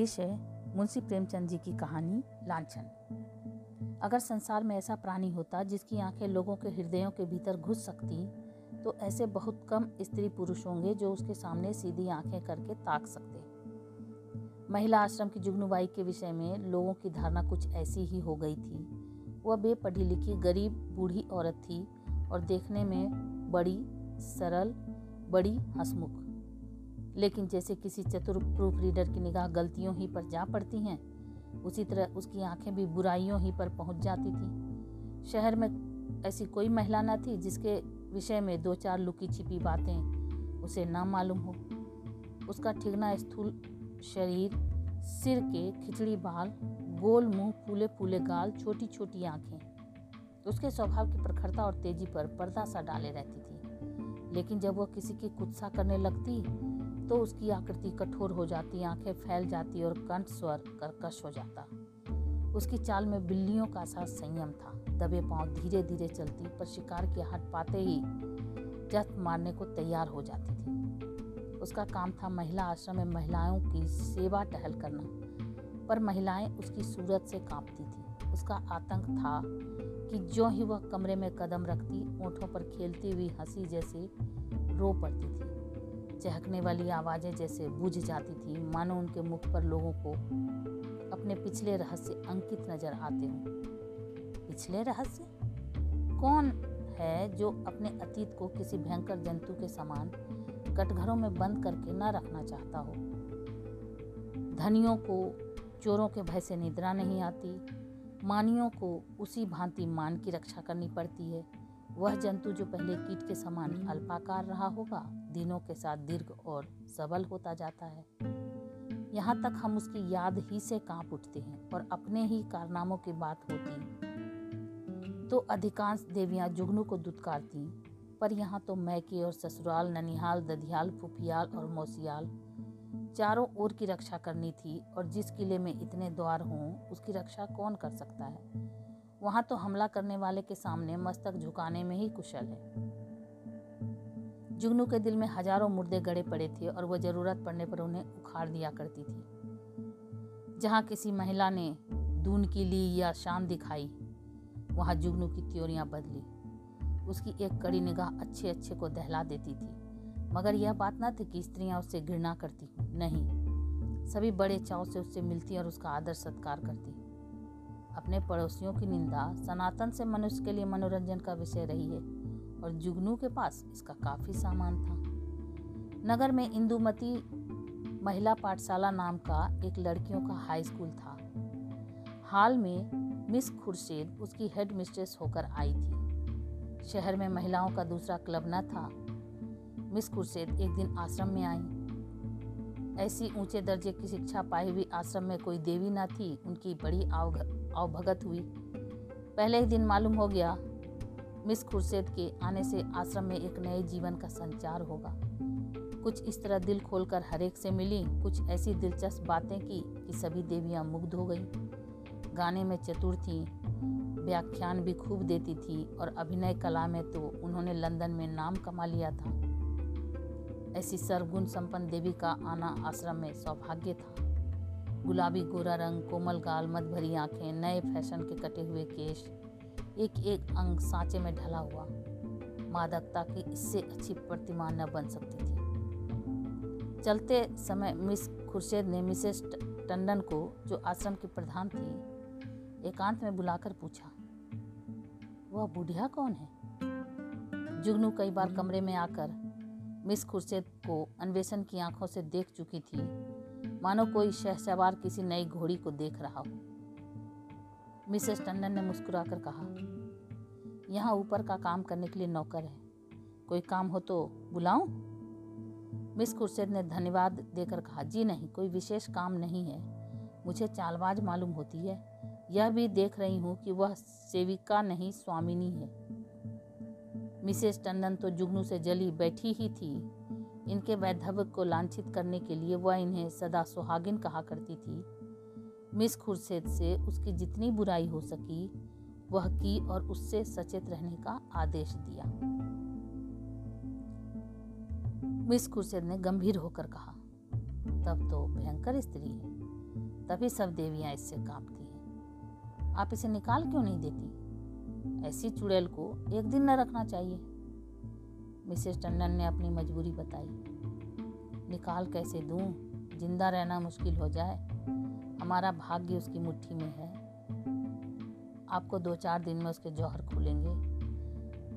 पेश है मुंशी प्रेमचंद जी की कहानी लांछन। अगर संसार में ऐसा प्राणी होता जिसकी आँखें लोगों के हृदयों के भीतर घुस सकती तो ऐसे बहुत कम स्त्री पुरुष होंगे जो उसके सामने सीधी आँखें करके ताक सकते। महिला आश्रम की जुगनुबाई के विषय में लोगों की धारणा कुछ ऐसी ही हो गई थी। वह बेपढ़ी लिखी गरीब, बूढ़ी औरत थी और देखने में बड़ी, सरल, बड़ी हंसमुख। लेकिन जैसे किसी चतुर प्रूफ रीडर की निगाह गलतियों ही पर जा पड़ती हैं, उसी तरह उसकी आँखें भी बुराइयों ही पर पहुँच जाती थी। शहर में ऐसी कोई महिला न थी जिसके विषय में दो चार लुकी छिपी बातें उसे ना मालूम हो। उसका ठिगना स्थूल शरीर, सिर के खिचड़ी बाल, गोल मुँह फूले फूले गाल छोटी छोटी आँखें। उसके स्वभाव की प्रखरता और तेज़ी पर पर्दा सा डाले रहती थी। लेकिन जब वह किसी की कुत्सा करने लगती तो उसकी आकृति कठोर हो जाती, आँखें फैल जाती और कंठ स्वर कर्कश हो जाता। उसकी चाल में बिल्लियों का सा संयम था। दबे पाँव धीरे धीरे चलती, पर शिकार की हट पाते ही जत मारने को तैयार हो जाती थी। उसका काम था महिला आश्रम में महिलाओं की सेवा टहल करना, पर महिलाएँ उसकी सूरत से कांपती थी। उसका आतंक था कि जो ही वह कमरे में कदम रखती, ओठों पर खेलती हुई हँसी जैसे रो पड़ती थी। चहकने वाली आवाज़ें जैसे बुझ जाती थी। मानो उनके मुख पर लोगों को अपने पिछले रहस्य अंकित नज़र आते हों। पिछले रहस्य? कौन है जो अपने अतीत को किसी भयंकर जंतु के समान कटघरों में बंद करके न रखना चाहता हो? धनियों को चोरों के भय से निद्रा नहीं आती। मानियों को उसी भांति मान की रक्षा करनी पड़ती है। वह जंतु जो पहले कीट के समान अल्पाकार रहा होगा। दिनों के साथ दीर्घ और सबल होता जाता है। यहाँ तक हम उसकी याद ही से काँप उठते हैं और अपने ही कारनामों की बात होती है। तो अधिकांश देवियाँ जुगनू को दुत्कारती पर यहाँ तो मैके और ससुराल, ननिहाल, दधियाल, फुफियाल और मौसियाल चारों ओर की रक्षा करनी थी और जिस किले में इतने द्वार हों, उसकी रक्षा कौन कर सकता है? वहाँ तो हमला करने वाले के सामने मस्तक झुकाने में ही कुशल है। जुगनू के दिल में हज़ारों मुर्दे गड़े पड़े थे और वह ज़रूरत पड़ने पर उन्हें उखाड़ दिया करती थी। जहाँ किसी महिला ने दून की ली या शान दिखाई, वहाँ जुगनू की त्योरियाँ बदली। उसकी एक कड़ी निगाह अच्छे अच्छे को दहला देती थी। मगर यह बात न थी कि स्त्रियाँ उससे घृणा करती, नहीं। सभी बड़े चाव से उससे मिलती और उसका आदर सत्कार करती। अपने पड़ोसियों की निंदा सनातन से मनुष्य के लिए मनोरंजन का विषय रही है। और जुगनू के पास इसका काफ़ी सामान था। नगर में इंदुमती महिला पाठशाला नाम का एक लड़कियों का हाई स्कूल था। हाल में मिस खुर्शीद उसकी हेड मिस्ट्रेस होकर आई थी। शहर में महिलाओं का दूसरा क्लब न था। मिस खुर्शेद एक दिन आश्रम में आई। ऐसी ऊँचे दर्जे की शिक्षा पाई हुई आश्रम में कोई देवी न थी, उनकी बड़ी आवभगत हुई। पहले ही दिन मालूम हो गया मिस खुर्शेद के आने से आश्रम में एक नए जीवन का संचार होगा। कुछ इस तरह दिल खोलकर हरेक से मिली, कुछ ऐसी दिलचस्प बातें की कि सभी देवियाँ मुग्ध हो गईं। गाने में चतुर थीं, व्याख्यान भी खूब देती थी और अभिनय कला में तो उन्होंने लंदन में नाम कमा लिया था। ऐसी सर्वगुण संपन्न देवी का आना आश्रम में सौभाग्य था। गुलाबी गोरा रंग, कोमल गाल मत भरी आँखें, नए फ़ैशन के कटे हुए केश एक एक अंग सांचे में ढला हुआ। मादकता की इससे अच्छी प्रतिमा न बन सकती थी। चलते समय मिस खुर्शेद ने मिसेस टंडन को, जो आश्रम की प्रधान थी, एकांत में बुलाकर पूछा, वह बुढ़िया कौन है? जुगनू कई बार कमरे में आकर मिस खुर्शेद को अन्वेषण की आँखों से देख चुकी थी। मानो कोई शहसवार किसी नई घोड़ी को देख रहा हो। मिसेस टंडन ने मुस्कुराकर कहा, यहाँ ऊपर का काम करने के लिए नौकर है। कोई काम हो तो बुलाऊं? मिस खुर्शेद ने धन्यवाद देकर कहा, जी नहीं, कोई विशेष काम नहीं है। मुझे चालबाज मालूम होती है। यह भी देख रही हूँ कि वह सेविका नहीं, स्वामिनी है। मिसेस टंडन तो जुगनू से जली बैठी ही थी। इनके वैधव्य को लांछित करने के लिए वह इन्हें सदा सुहागिन कहा करती थी। मिस खुर्शेद से उसकी जितनी बुराई हो सकी, वह की और उससे सचेत रहने का आदेश दिया। मिस खुर्शेद ने गंभीर होकर कहा, तब तो भयंकर स्त्री है। तभी सब देवियाँ इससे कांपती हैं। आप इसे निकाल क्यों नहीं देती? ऐसी चुड़ैल को एक दिन न रखना चाहिए। मिसेस टंडन ने अपनी मजबूरी बताई, निकाल कैसे दूँ? ज़िंदा रहना मुश्किल हो जाए। हमारा भाग्य उसकी मुट्ठी में है। आपको दो चार दिन में उसके जौहर खुलेंगे।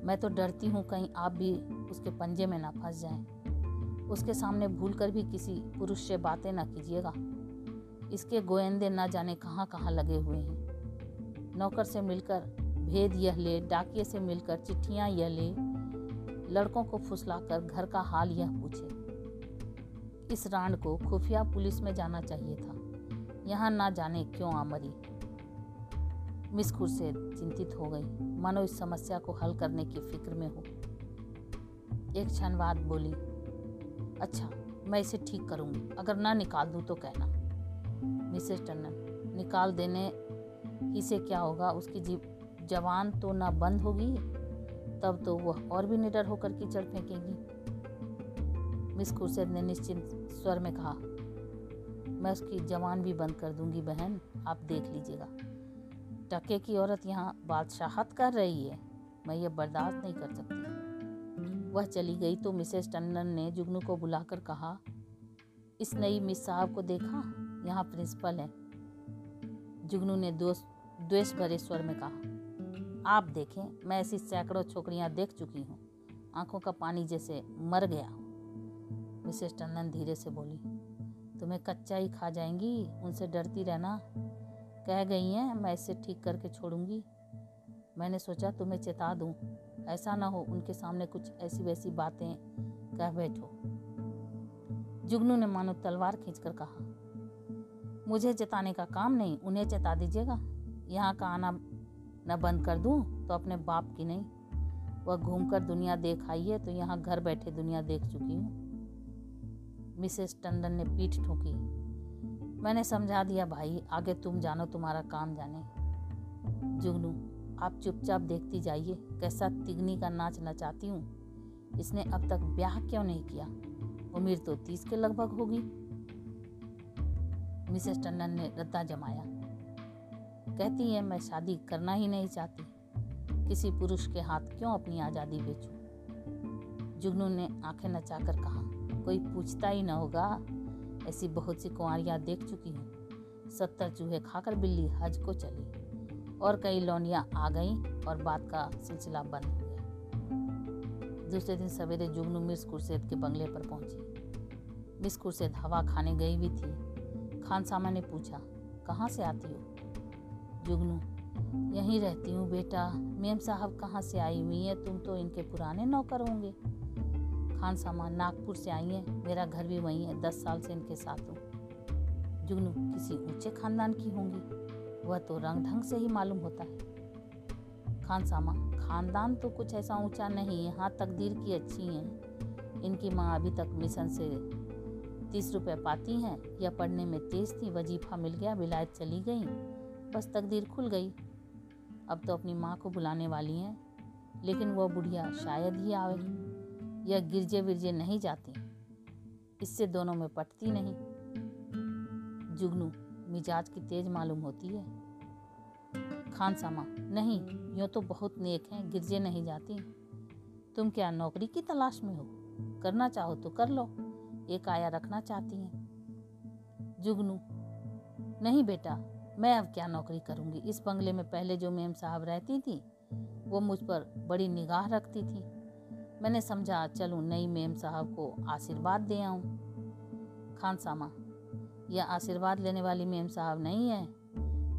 मैं तो डरती हूँ कहीं आप भी उसके पंजे में ना फंस जाएँ। उसके सामने भूल कर भी किसी पुरुष से बातें ना कीजिएगा। इसके गोयंदे ना जाने कहाँ कहाँ लगे हुए हैं। नौकर से मिलकर भेद यह ले, डाकिए से मिलकर चिट्ठियाँ यह ले। लड़कों को फुसलाकर घर का हाल यह पूछे। इस रांड को खुफिया पुलिस में जाना चाहिए था। यहाँ ना जाने क्यों आमरी मिस खुर्शेद चिंतित हो गई। मानो इस समस्या को हल करने की फ़िक्र में हो। एक क्षण बाद बोली अच्छा मैं इसे ठीक करूँगी। अगर ना निकाल दूँ तो कहना। मिसेस टन्नन, निकाल देने ही से क्या होगा? उसकी जीप जवान तो ना बंद होगी? तब तो वह और भी निडर होकर कीचड़ फेंकेगी? मिस खुर्शेद ने निश्चिंत स्वर में कहा मैं उसकी जवान भी बंद कर दूँगी, बहन। आप देख लीजिएगा। टके की औरत यहाँ बादशाहत कर रही है। मैं ये बर्दाश्त नहीं कर सकती। वह चली गई तो मिसेस टंडन ने जुगनू को बुलाकर कहा, इस नई मिस साहब को देखा? यहाँ प्रिंसिपल है। जुगनू ने दोस्त द्वेष भरे स्वर में कहा, आप देखें, मैं ऐसी सैकड़ों छोकरियाँ देख चुकी हूँ। आँखों का पानी जैसे मर गया। मिसेस टंडन धीरे से बोली तुम्हें कच्चा ही खा जाएँगी, उनसे डरती रहना। कह गई हैं, मैं इसे ठीक करके छोड़ूँगी। मैंने सोचा तुम्हें चेता दूँ। ऐसा ना हो उनके सामने कुछ ऐसी वैसी बातें, कह बैठो। जुगनू ने मानो तलवार खींचकर कहा, मुझे चेताने का काम नहीं, उन्हें चेता दीजिएगा। यहाँ का आना न बंद कर दूँ तो अपने बाप की नहीं। वह घूमकर दुनिया देख आई है तो यहाँ घर बैठे दुनिया देख चुकी हूँ। मिसेस टंडन ने पीठ ठोकी। मैंने समझा दिया, भाई, आगे तुम जानो, तुम्हारा काम जाने। जुगनू, आप चुपचाप देखती जाइए, कैसा तिगनी का नाच नचाती हूँ। इसने अब तक ब्याह क्यों नहीं किया? उम्र तो तीस के लगभग होगी। मिसेस टंडन ने रद्दा जमाया। कहती है, मैं शादी करना ही नहीं चाहती। किसी पुरुष के हाथ क्यों अपनी आज़ादी बेचूं? जुगनू ने आँखें नचाकर कहा कोई पूछता ही ना होगा। ऐसी बहुत सी कुंवरियाँ देख चुकी हूँ। सत्तर चूहे खाकर बिल्ली हज को चली। और कई लौनियाँ आ गईं और बात का सिलसिला बंद हो गया। दूसरे दिन सवेरे जुगनू मिर्स कुरसेद के बंगले पर पहुँची। मिस कुरसेद हवा खाने गई भी थी। खान सामा ने पूछा, कहाँ से आती हो? जुगनू, यहीं रहती हूँ बेटा। मेम साहब कहाँ से आई हुई है? तुम तो इनके पुराने नौकर होंगे। खान सामान नागपुर से आई हैं। मेरा घर भी वहीं है। दस साल से इनके साथ हूँ। जुगनू, किसी ऊँचे खानदान की होंगी। वह तो रंग ढंग से ही मालूम होता है। खान सामा, खानदान तो कुछ ऐसा ऊँचा नहीं है। हाँ तकदीर की अच्छी हैं। इनकी माँ अभी तक मिशन से तीस रुपए पाती हैं। या पढ़ने में तेज थी। वजीफा मिल गया, विलायत चली गई। बस तकदीर खुल गई। अब तो अपनी माँ को बुलाने वाली हैं। लेकिन वह बुढ़िया शायद ही आवे। या गिरजे विरजे नहीं जाती। इससे दोनों में पटती नहीं। जुगनू, मिजाज की तेज मालूम होती है। खान सामा, नहीं, यूँ तो बहुत नेक हैं, गिरजे नहीं जाती। तुम क्या नौकरी की तलाश में हो? करना चाहो तो कर लो, एक आया रखना चाहती हैं। जुगनू, नहीं बेटा, मैं अब क्या नौकरी करूँगी? इस बंगले में पहले जो मेम साहब रहती थी, वो मुझ पर बड़ी निगाह रखती थी। मैंने समझा, चलूँ नई मेम साहब को आशीर्वाद दे आऊँ। खान सामा यह आशीर्वाद लेने वाली मेम साहब नहीं है।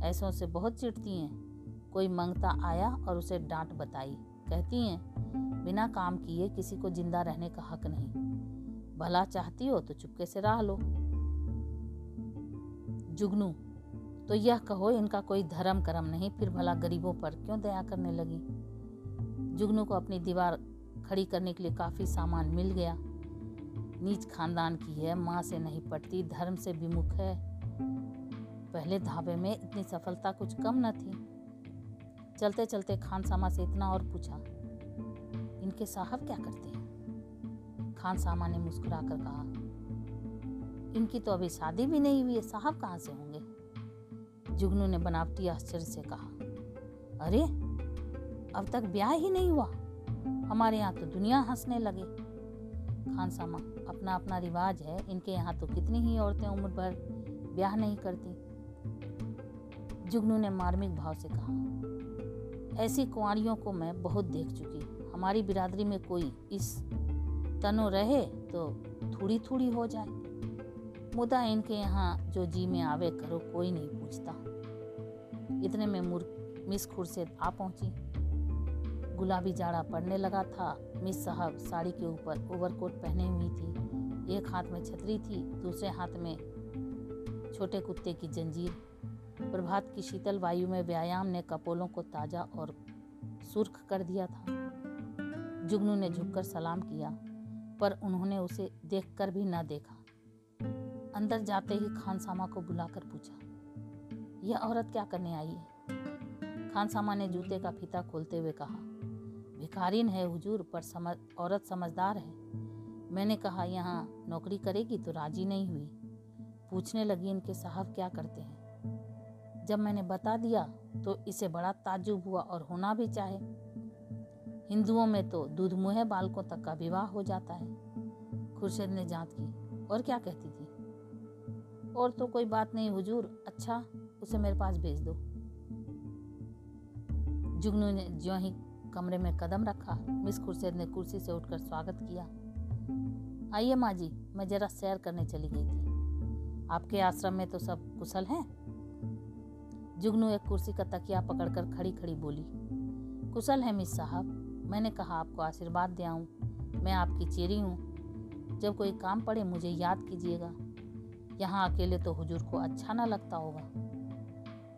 ऐसों से बहुत चिढ़ती हैं। कोई मंगता आया और उसे डांट बताई। कहती हैं, बिना काम किए किसी को ज़िंदा रहने का हक नहीं। भला चाहती हो तो चुपके से राह लो। जुगनू तो यह कहो, इनका कोई धर्म कर्म नहीं, फिर भला गरीबों पर क्यों दया करने लगी? जुगनू को अपनी दीवार खड़ी करने के लिए काफ़ी सामान मिल गया। नीच खानदान की है, माँ से नहीं पटती, धर्म से विमुख है। पहले धाबे में इतनी सफलता कुछ कम न थी। चलते चलते खान सामा से इतना और पूछा, इनके साहब क्या करते हैं? खान सामा ने मुस्कुरा कर कहा, इनकी तो अभी शादी भी नहीं हुई है, साहब कहाँ से होंगे? जुगनू ने बनावटी आश्चर्य से कहा, अरे, अब तक ब्याह ही नहीं हुआ। हमारे यहाँ तो दुनिया हंसने लगे। खान सामा, अपना अपना रिवाज है, इनके यहाँ तो कितनी ही औरतें उम्र भर ब्याह नहीं करती। जुगनू ने मार्मिक भाव से कहा, ऐसी कुंवारियों को मैं बहुत देख चुकी। हमारी बिरादरी में कोई इस तनो रहे तो थोड़ी थोड़ी हो जाए। मुदा इनके यहाँ जो जी में आवे करो, कोई नहीं पूछता। इतने में मुर मिस खुर्शेद आ पहुँची। गुलाबी जाड़ा पड़ने लगा था। मिस साहब साड़ी के ऊपर ओवरकोट पहने हुई थी। एक हाथ में छतरी थी, दूसरे हाथ में छोटे कुत्ते की जंजीर। प्रभात की शीतल वायु में व्यायाम ने कपोलों को ताज़ा और सुर्ख कर दिया था। जुगनू ने झुककर सलाम किया, पर उन्होंने उसे देखकर भी न देखा। अंदर जाते ही खानसामा को बुलाकर पूछा, यह औरत क्या करने आई है? खानसामा ने जूते का फीता खोलते हुए कहा भिखारिन है, हुजूर, पर समझ, औरत समझदार है। मैंने कहा, यहाँ नौकरी करेगी तो राज़ी नहीं हुई। पूछने लगी इनके साहब क्या करते हैं। जब मैंने बता दिया तो इसे बड़ा ताजुब हुआ और होना भी चाहे। हिंदुओं में तो दूध मुहे बालकों तक का विवाह हो जाता है। खुर्शद ने जाँच की, और क्या कहती थी? और तो कोई बात नहीं हुजूर अच्छा उसे मेरे पास भेज दो। जुगनू ने ज्यों ही कमरे में कदम रखा, मिस खुर्शेद ने कुर्सी से उठकर स्वागत किया। आइए माँ जी मैं जरा सैर करने चली गई थी। आपके आश्रम में तो सब कुशल हैं? जुगनू एक कुर्सी का तकिया पकड़कर खड़ी खड़ी बोली, कुशल है मिस साहब, मैंने कहा आपको आशीर्वाद दे आऊँ मैं आपकी चेरी हूँ। जब कोई काम पड़े मुझे याद कीजिएगा। यहाँ अकेले तो हुजूर को अच्छा ना लगता होगा।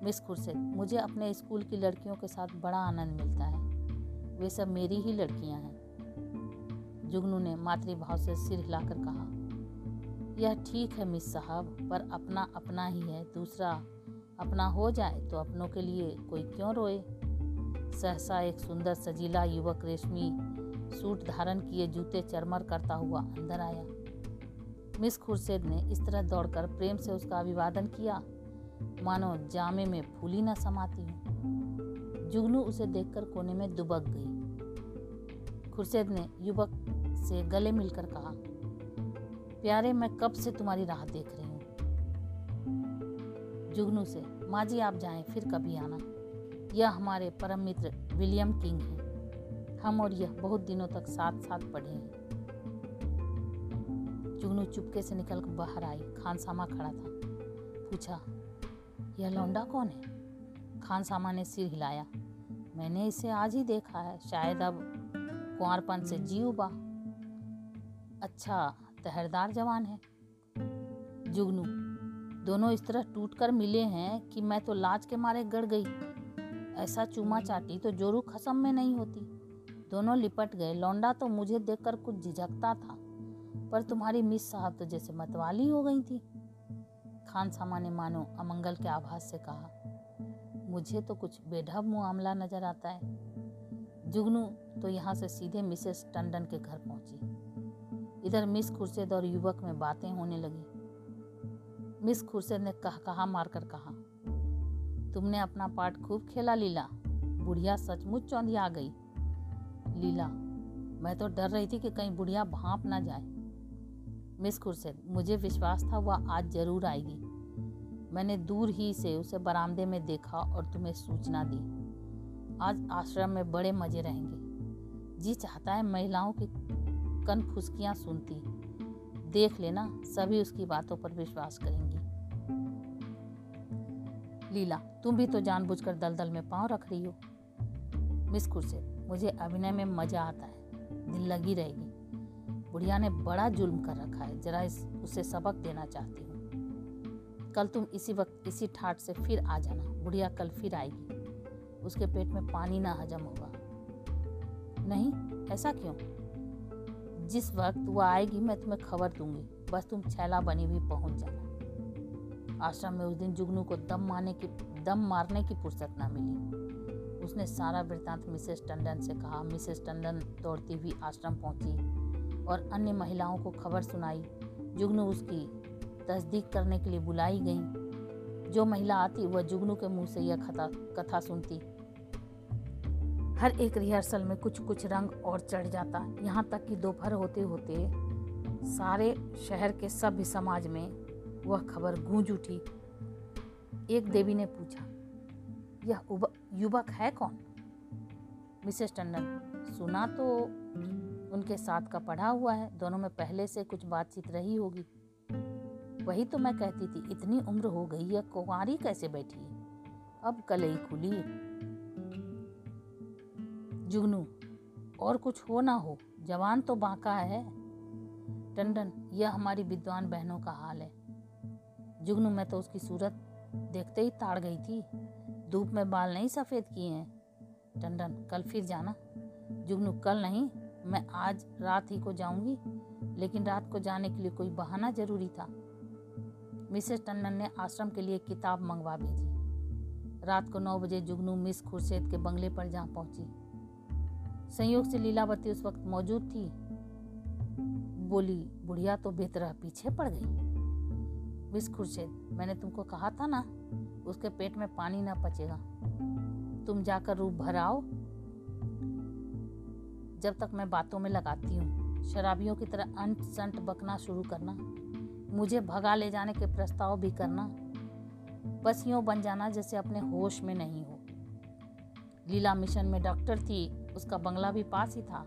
मिस खुर्शेद मुझे अपने स्कूल की लड़कियों के साथ बड़ा आनंद मिलता है। वे सब मेरी ही लड़कियाँ हैं, जुगनू ने मातृभाव से सिर हिलाकर कहा। यह ठीक है मिस साहब, पर अपना अपना ही है, दूसरा अपना हो जाए तो अपनों के लिए कोई क्यों रोए? सहसा एक सुंदर सजीला युवक रेशमी सूट धारण किए जूते चरमर करता हुआ अंदर आया। मिस खुर्शेद ने इस तरह दौड़कर प्रेम से उसका अभिवादन किया। मानो जामे में फूली न समाती। हूँ जुगनू उसे देखकर कोने में दुबक गई। खुर्शेद ने युवक से गले मिलकर कहा, प्यारे, मैं कब से तुम्हारी राह देख रही हूँ? जुगनू से माँ जी आप जाएँ, फिर कभी आना। यह हमारे परम मित्र विलियम किंग हैं। हम और यह बहुत दिनों तक साथ साथ पढ़े हैं। जुगनू चुपके से निकल कर बाहर आई। खानसामा खड़ा था। पूछा, यह लौंडा कौन है? खानसामा ने सिर हिलाया। मैंने इसे आज ही देखा है, शायद अब कुंवरपन से जी उबा। अच्छा तहरदार जवान है। जुगनू, दोनों इस तरह टूटकर मिले हैं कि मैं तो लाज के मारे गड़ गई। ऐसा चूमा चाटी तो जोरू खसम में नहीं होती। दोनों लिपट गए। लौंडा तो मुझे देखकर कुछ झिझकता था, पर तुम्हारी मिस साहब तो जैसे मतवाली हो गई थी। खान सामा ने मानो अमंगल के आभास से कहा मुझे तो कुछ बेढब मामला नज़र आता है। जुगनू तो यहाँ से सीधे मिसेस टंडन के घर पहुँची। इधर मिस खुर्शेद और युवक में बातें होने लगी। मिस खुर्शेद ने कह, कहा मारकर कहा, तुमने अपना पार्ट खूब खेला, लीला। बुढ़िया सचमुच चौंधी आ गई। लीला, मैं तो डर रही थी कि कहीं बुढ़िया भाप ना जाए। मिस खुर्शेद, मुझे विश्वास था वह आज ज़रूर आएगी। मैंने दूर ही से उसे बरामदे में देखा और तुम्हें सूचना दी। आज आश्रम में बड़े मज़े रहेंगे। जी चाहता है महिलाओं की कन फुसकियाँ सुनती। देख लेना, सभी उसकी बातों पर विश्वास करेंगी। लीला, तुम भी तो जानबूझकर दलदल में पाँव रख रही हो। मिस खुर्शेद मुझे अभिनय में मज़ा आता है। दिल लगी रहेगी। बुढ़िया ने बड़ा जुल्म कर रखा है। जरा इस, उसे सबक देना चाहती हूँ। कल तुम इसी वक्त, इसी ठाट से फिर आ जाना। बुढ़िया कल फिर आएगी। उसके पेट में पानी ना हजम होगा। नहीं, ऐसा क्यों? जिस वक्त वो आएगी, मैं तुम्हें खबर दूँगी। बस तुम छैला बनी हुई पहुँच जाना। आश्रम में उस दिन जुगनू को दम मारने की, दम मारने की फुर्सत ना मिली। उसने सारा वृतांत मिसेस टंडन से कहा। मिसेस टंडन दौड़ती हुई आश्रम पहुँची और अन्य महिलाओं को खबर सुनाई। जुगनू उसकी तस्दीक करने के लिए बुलाई गई। जो महिला आती, वह जुगनू के मुँह से यह कथा कथा सुनती। हर एक रिहर्सल में कुछ कुछ रंग और चढ़ जाता। यहाँ तक कि दोपहर होते होते सारे शहर के सभ्य समाज में वह खबर गूंज उठी। एक देवी ने पूछा, यह युवक है कौन? मिसेस टंडन, सुना तो उनके साथ का पढ़ा हुआ है। दोनों में पहले से कुछ बातचीत रही होगी। वही तो मैं कहती थी, इतनी उम्र हो गई है, कुंवारी कैसे बैठी है? अब कलई खुली जुगनू और कुछ हो ना हो, जवान तो बांका है। टंडन, यह हमारी विद्वान बहनों का हाल है। जुगनू मैं तो उसकी सूरत देखते ही ताड़ गई थी। धूप में बाल नहीं सफ़ेद किए हैं। टंडन, कल फिर जाना। जुगनू कल नहीं, मैं आज रात ही को जाऊँगी, लेकिन रात को जाने के लिए कोई बहाना ज़रूरी था। मिसेस टंडन ने आश्रम के लिए किताब मंगवा भेजी। रात को नौ बजे जुगनू मिस खुर्शेद के बंगले पर जहाँ पहुँची। संयोग से लीलावती उस वक्त मौजूद थी। बोली, बुढ़िया तो बेहतर पीछे पड़ गई। मिस खुर्शेद, मैंने तुमको कहा था ना, उसके पेट में पानी ना पचेगा। तुम जाकर रूप भराओ। जब तक मैं बातों में लगाती हूँ, शराबियों की तरह अंट संट बकना शुरू करना। मुझे भगा ले जाने के प्रस्ताव भी करना। बस यूँ बन जाना जैसे अपने होश में नहीं हो। लीला मिशन में डॉक्टर थी, उसका बंगला भी पास ही था।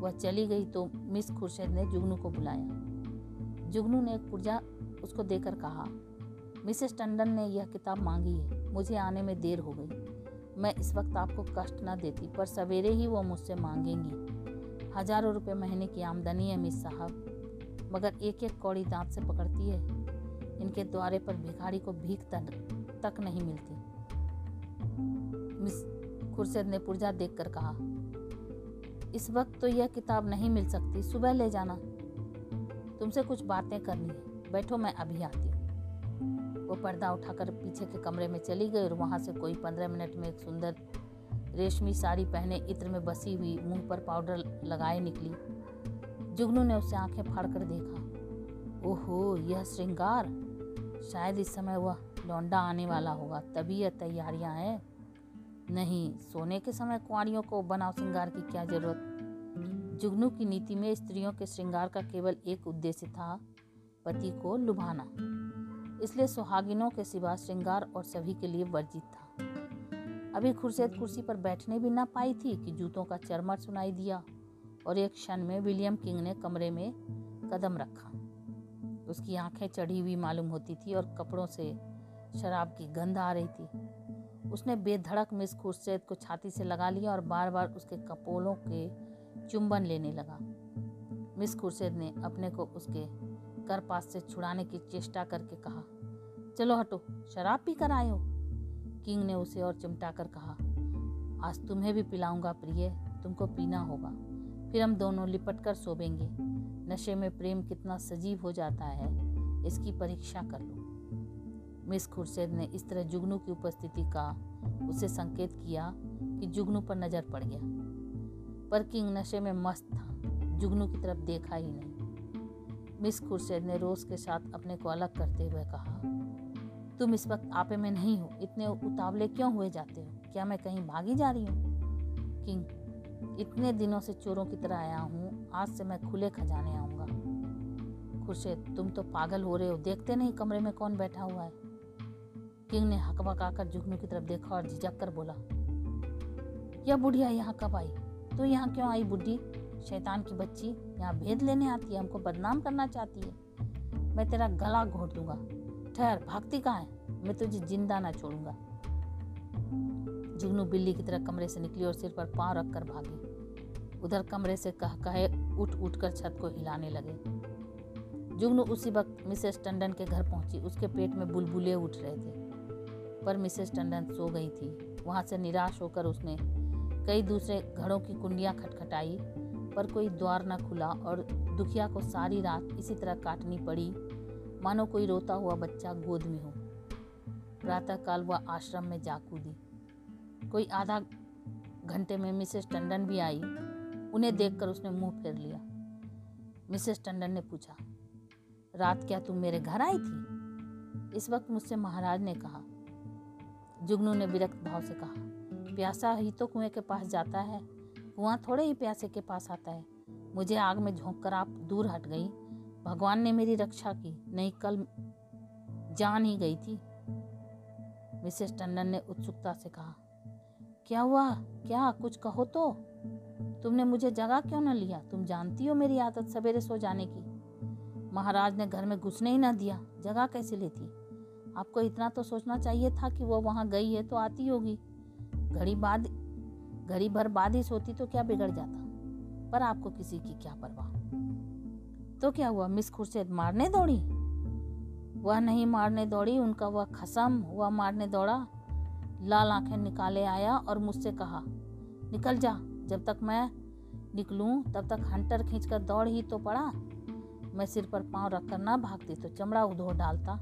वह चली गई तो मिस खुर्शेद ने जुगनू को बुलाया। जुगनू ने एक पुर्जा उसको देकर कहा, मिसेस टंडन ने यह किताब मांगी है। मुझे आने में देर हो गई। मैं इस वक्त आपको कष्ट न देती, पर सवेरे ही वो मुझसे मांगेंगी। हज़ारों रुपए महीने की आमदनी है मिस साहब। मगर एक एक कौड़ी दांत से पकड़ती है। इनके द्वारे पर भिखारी को भीख तक, नहीं मिलती। मिस खुर्शेद ने पुर्जा देखकर कहा इस वक्त तो यह किताब नहीं मिल सकती सुबह ले जाना। तुमसे कुछ बातें करनी है। बैठो मैं अभी आती हूँ। वो पर्दा उठाकर पीछे के कमरे में चली गई और वहाँ से कोई पंद्रह मिनट में एक सुंदर रेशमी साड़ी पहने इत्र में बसी हुई मुँह पर पाउडर लगाए निकली। जुगनू ने उसे आँखें फाड़कर देखा। ओहो, यह श्रृंगार। शायद इस समय वह लौंडा आने वाला होगा। तभी यह तैयारियाँ हैं। नहीं, सोने के समय कुआरियों को बनाव श्रृंगार की क्या ज़रूरत? जुगनू की नीति में स्त्रियों के श्रृंगार का केवल एक उद्देश्य था, पति को लुभाना। इसलिए सुहागिनों के सिवा श्रृंगार और सभी के लिए वर्जित था। अभी खुर्शेद कुर्सी पर बैठने भी ना पाई थी कि जूतों का चरमर सुनाई दिया। और एक क्षण में विलियम किंग ने कमरे में कदम रखा। उसकी आँखें चढ़ी हुई मालूम होती थी और कपड़ों से शराब की गंध आ रही थी। उसने बेधड़क मिस खुर्शेद को छाती से लगा लिया और बार बार उसके कपोलों के चुंबन लेने लगा। मिस खुर्शेद ने अपने को उसके कर पास से छुड़ाने की चेष्टा करके कहा, चलो हटो, शराब पी कर आए हो? किंग ने उसे और चिमटा कर कहा, आज तुम्हें भी पिलाऊँगा प्रिय, तुमको पीना होगा। फिर हम दोनों लिपट कर सोवेंगे नशे में प्रेम कितना सजीव हो जाता है, इसकी परीक्षा कर लो। मिस खुर्शेद ने इस तरह जुगनू की उपस्थिति का उसे संकेत किया कि जुगनू पर नज़र पड़ गया। पर किंग नशे में मस्त था, जुगनू की तरफ़ देखा ही नहीं। मिस खुर्शेद ने रोज के साथ अपने को अलग करते हुए कहा, तुम इस वक्त आपे में नहीं हो, इतने उतावले क्यों हुए जाते हो? क्या मैं कहीं भागी जा रही हूँ? किंग इतने दिनों से चोरों की तरह आया हूँ, आज से मैं खुले खजाने आऊँगा। खुर्शेद, तुम तो पागल हो रहे हो, देखते नहीं कमरे में कौन बैठा हुआ है। किंग ने हकबकाकर जुगनू की तरफ़ देखा और झिझक कर बोला, यह बुढ़िया यहाँ कब आई? तो यहाँ क्यों आई बुढ़ी? शैतान की बच्ची यहाँ भेद लेने आती है, हमको बदनाम करना चाहती है। मैं तेरा गला घोट दूँगा। ठहर, भागती कहाँ है? मैं तुझे ज़िंदा ना छोड़ूँगा। जुगनू बिल्ली की तरह कमरे से निकली और सिर पर पाँव रखकर भागी। उधर कमरे से कह कहे, उठ उठ कर छत को हिलाने लगे। जुगनू उसी वक्त मिसेस टंडन के घर पहुँची। उसके पेट में बुलबुले उठ रहे थे, पर मिसेस टंडन सो गई थी। वहाँ से निराश होकर उसने कई दूसरे घरों की कुंडियाँ खटखटाई, पर कोई द्वार न खुला और दुखिया को सारी रात इसी तरह काटनी पड़ी। मानो कोई रोता हुआ बच्चा गोद में हो। प्रातःकाल वह आश्रम में जा कूदी कोई आधा घंटे में मिसेस टंडन भी आई। उन्हें देखकर उसने मुँह फेर लिया। मिसेस टंडन ने पूछा, रात क्या तुम मेरे घर आई थी? इस वक्त मुझसे महाराज ने कहा, जुगनू ने विरक्त भाव से कहा, प्यासा ही तो कुएँ के पास जाता है, कुआँ थोड़े ही प्यासे के पास आता है। मुझे आग में झोंक कर आप दूर हट गई। भगवान ने मेरी रक्षा की, नहीं कल जान ही गई थी। मिसेस टंडन ने उत्सुकता से कहा क्या हुआ? क्या? कुछ कहो तो। तुमने मुझे जगह क्यों न लिया? तुम जानती हो मेरी आदत सवेरे सो जाने की। महाराज ने घर में घुसने ही ना दिया। जगह कैसे लेती? आपको इतना तो सोचना चाहिए था कि वो वहाँ गई है तो आती होगी। घड़ी बाद, घड़ी भर बाद ही सोती तो क्या बिगड़ जाता? पर आपको किसी की क्या परवाह? तो क्या हुआ? मिस खुर्शेद मारने दौड़ी? वह नहीं मारने दौड़ी, उनका वह खसम वह मारने दौड़ा। लाल आँखें निकाले आया और मुझसे कहा, निकल जा, जब तक मैं निकलूं, तब तक हंटर खींचकर दौड़ ही तो पड़ा। मैं सिर पर पाँव रखकर ना भागती तो चमड़ा उधो डालता।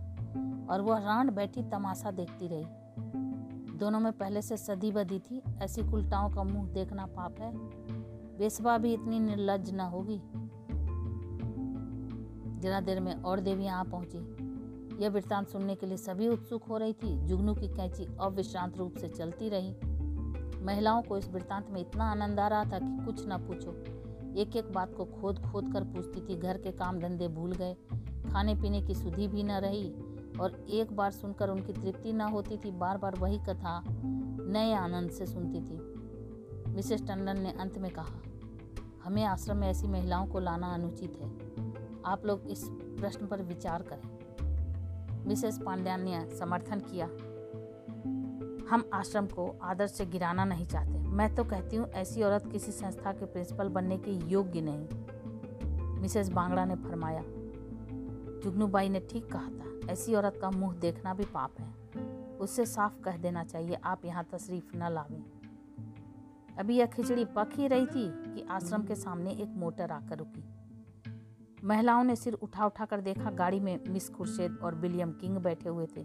और वह रांड बैठी तमाशा देखती रही। दोनों में पहले से सदी बदी थी, ऐसी कुलटाओं का मुँह देखना पाप है। बेसबा भी इतनी निर्लज न होगी। जरा देर में और देवी आ पहुँची। यह वृत्तांत सुनने के लिए सभी उत्सुक हो रही थी। जुगनू की कैंची अविश्रांत रूप से चलती रही। महिलाओं को इस वृत्तांत में इतना आनंद आ रहा था कि कुछ न पूछो। एक एक बात को खोद खोद कर पूछती थी घर के काम धंधे भूल गए। खाने पीने की सुधि भी न रही और एक बार सुनकर उनकी तृप्ति न होती थी बार बार वही कथा नए आनंद से सुनती थी। मिसेस टंडन ने अंत में कहा, हमें आश्रम में ऐसी महिलाओं को लाना अनुचित है। आप लोग इस प्रश्न पर विचार करें। मिसेस पांड्यान ने समर्थन किया। हम आश्रम को आदर्श से गिराना नहीं चाहते। मैं तो कहती हूँ, ऐसी औरत किसी संस्था के प्रिंसिपल बनने के योग्य नहीं। मिसेस बांगड़ा ने फरमाया, जुगनूबाई ने ठीक कहा था, ऐसी औरत का मुँह देखना भी पाप है। उससे साफ़ कह देना चाहिए, आप यहाँ तशरीफ़ न लावें। अभी यह खिचड़ी पक ही रही थी कि आश्रम के सामने एक मोटर आकर रुकी। महिलाओं ने सिर उठा उठा कर देखा गाड़ी में मिस खुर्शेद और विलियम किंग बैठे हुए थे।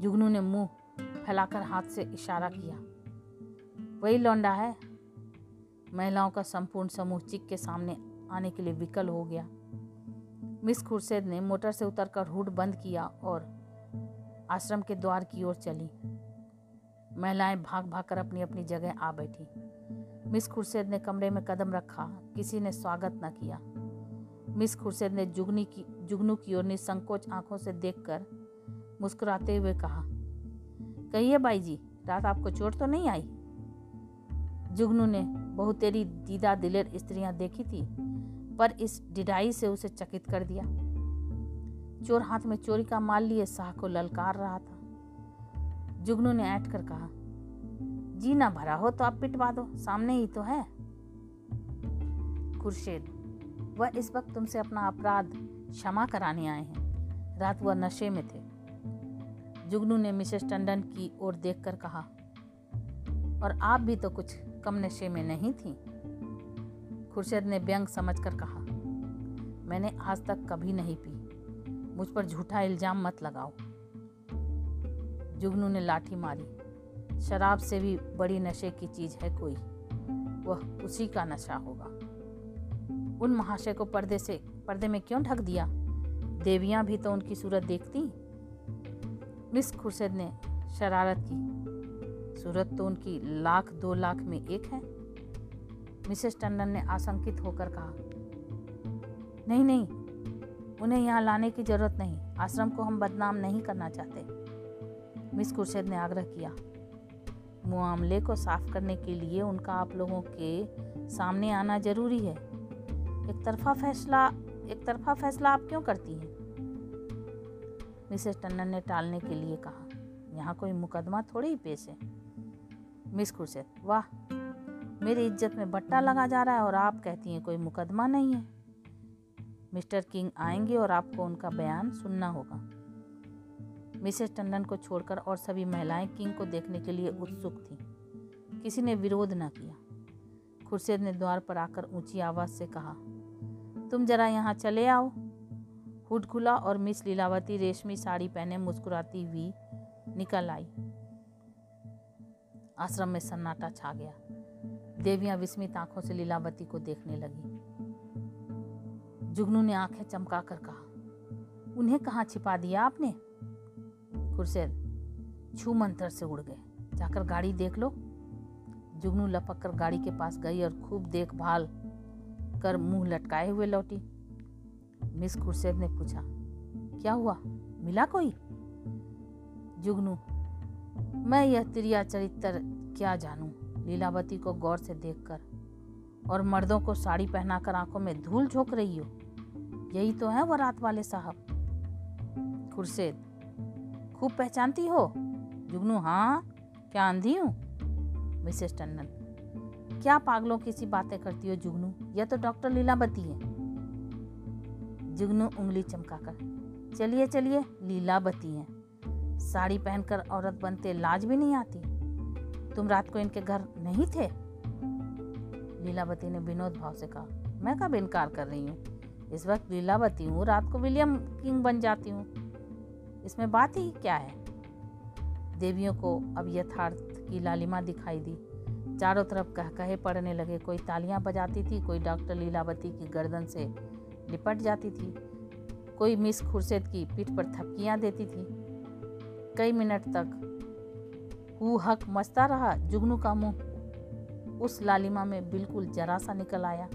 जुगनू ने मुँह फैलाकर हाथ से इशारा किया, वही लौंडा है। महिलाओं का संपूर्ण समूह चिक के सामने आने के लिए विकल हो गया। मिस खुर्शेद ने मोटर से उतरकर हुड बंद किया और आश्रम के द्वार की ओर चली। महिलाएँ भाग भाग कर अपनी अपनी जगह आ बैठी। मिस खुर्शेद ने कमरे में कदम रखा, किसी ने स्वागत न किया। मिस खुर्शेद ने जुगनी की, जुगनू की ओर निसंकोच आँखों से देखकर मुस्कुराते हुए कहा, कहिए बाई जी रात आपको चोट तो नहीं आई? जुगनू ने बहुत तेरी दीदा दिलेर स्त्रियाँ देखी थी, पर इस डिडाई से उसे चकित कर दिया। चोर हाथ में चोरी का माल लिए शाह को ललकार रहा था। जुगनू ने ऐठ कर कहा जी ना भरा हो तो आप पिटवा दो, सामने ही तो है। खुर्शेद वह इस वक्त तुमसे अपना अपराध क्षमा कराने आए हैं। रात वह नशे में थे। जुगनू ने मिसेस टंडन की ओर देखकर कहा, और आप भी तो कुछ कम नशे में नहीं थी? खुर्शद ने व्यंग समझकर कहा, मैंने आज तक कभी नहीं पी। मुझ पर झूठा इल्ज़ाम मत लगाओ। जुगनू ने लाठी मारी। शराब से भी बड़ी नशे की चीज़ है कोई। वह उसी का नशा होगा। उन महाशय को पर्दे से, पर्दे में क्यों ढक दिया? देवियाँ भी तो उनकी सूरत देखती मिस खुर्शद ने शरारत की। सूरत तो उनकी लाख, दो लाख में एक है। मिसेस टंडन ने आशंकित होकर कहा, नहीं नहीं, उन्हें यहाँ लाने की ज़रूरत नहीं। आश्रम को हम बदनाम नहीं करना चाहते। मिस खुर्शेद ने आग्रह किया मामले को साफ़ करने के लिए उनका आप लोगों के सामने आना ज़रूरी है। एक तरफा फैसला, एक तरफा फैसला आप क्यों करती हैं? मिसेस टंडन ने टालने के लिए कहा, यहाँ कोई मुकदमा थोड़ी ही पेश है। मिस खुर्शेद वाह, मेरी इज़्ज़त में बट्टा लगा जा रहा है और आप कहती हैं कोई मुकदमा नहीं है। मिस्टर किंग आएँगे और आपको उनका बयान सुनना होगा। मिसेस टंडन को छोड़कर और सभी महिलाएँ किंग को देखने के लिए उत्सुक थीं। किसी ने विरोध न किया। खुर्शेद ने द्वार पर आकर ऊँची आवाज़ से कहा तुम जरा यहाँ चले आओ। हुड खुला और मिस लीलावती रेशमी साड़ी पहने मुस्कुराती हुई निकल आई। आश्रम में सन्नाटा छा गया। देवियाँ विस्मित आँखों से लीलावती को देखने लगी। जुगनू ने आँखें चमका कर कहा, उन्हें कहाँ छिपा दिया आपने? खुर्शेद छू मंतर से उड़ गए। जाकर गाड़ी देख लो। जुगनू लपक कर गाड़ी के पास गई और खूब देखभाल कर मुँह लटकाए हुए लौटी। मिस खुर्शेद ने पूछा, क्या हुआ? मिला कोई? जुगनू, मैं यह त्रिया चरित्र क्या जानूं? लीलावती को गौर से देखकर, और मर्दों को साड़ी पहनाकर आँखों में धूल झोंक रही हो? यही तो है वो रात वाले साहब। खुर्शेद खूब पहचानती हो? जुगनू हाँ क्या आंधी हूँ? मिसेस टंडन क्या पागलों की सी बातें करती हो जुगनू? यह तो डॉक्टर लीलावती है? जुगनू उंगली चमकाकर, चलिए चलिए, लीलावती है। साड़ी पहनकर औरत बनते लाज भी नहीं आती। तुम रात को इनके घर नहीं थे? लीलावती ने विनोद भाव से कहा, मैं कब इनकार कर रही हूँ? इस वक्त लीलावती हूँ, रात को विलियम किंग बन जाती हूँ। इसमें बात ही क्या है? देवियों को अब यथार्थ की लालिमा दिखाई दी। चारों तरफ़ कह कहे पड़ने लगे। कोई तालियाँ बजाती थी, कोई डॉक्टर लीलावती की गर्दन से लिपट जाती थी, कोई मिस खुर्शेद की पीठ पर थपकियाँ देती थी। कई मिनट तक हु हक मचता रहा, जुगनू का मुँह उस लालिमा में बिल्कुल जरा सा निकल आया।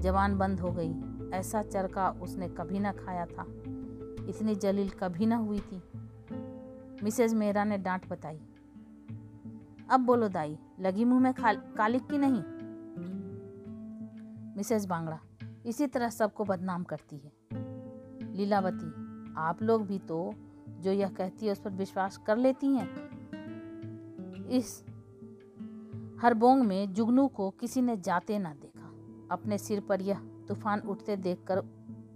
जवान बंद हो गई। ऐसा चरका उसने कभी ना खाया था। इतनी जलील कभी ना हुई थी। मिसेज मेहरा ने डांट बताई। अब बोलो दाई लगी मुँह में कालिक की नहीं। मिसेस बांगड़ा, इसी तरह सबको बदनाम करती है। लीलावती, आप लोग भी तो जो यह कहती है उस पर विश्वास कर लेती हैं। इस हरबोंग में जुगनू को किसी ने जाते ना देखा। अपने सिर पर यह तूफ़ान उठते देखकर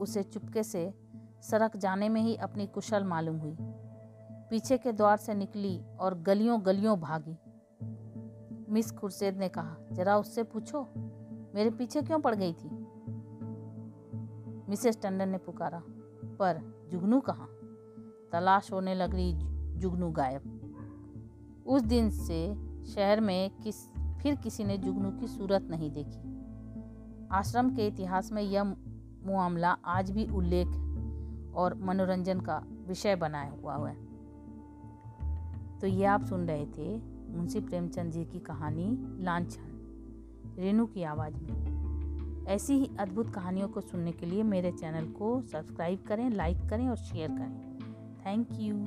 उसे चुपके से सड़क जाने में ही अपनी कुशल मालूम हुई। पीछे के द्वार से निकली और गलियों गलियों भागी। मिस खुर्शेद ने कहा, जरा उससे पूछो, मेरे पीछे क्यों पड़ गई थी? मिसेस टंडन ने पुकारा, पर जुगनू कहाँ? तलाश होने लग रही जुगनू गायब। उस दिन से शहर में किस, फिर किसी ने जुगनू की सूरत नहीं देखी। आश्रम के इतिहास में यह मामला आज भी उल्लेख और मनोरंजन का विषय बनाया हुआ है। तो ये आप सुन रहे थे मुंशी प्रेमचंद जी की कहानी लांछन, रेणु की आवाज़ में। ऐसी ही अद्भुत कहानियों को सुनने के लिए मेरे चैनल को सब्सक्राइब करें, लाइक करें और शेयर करें। Thank you.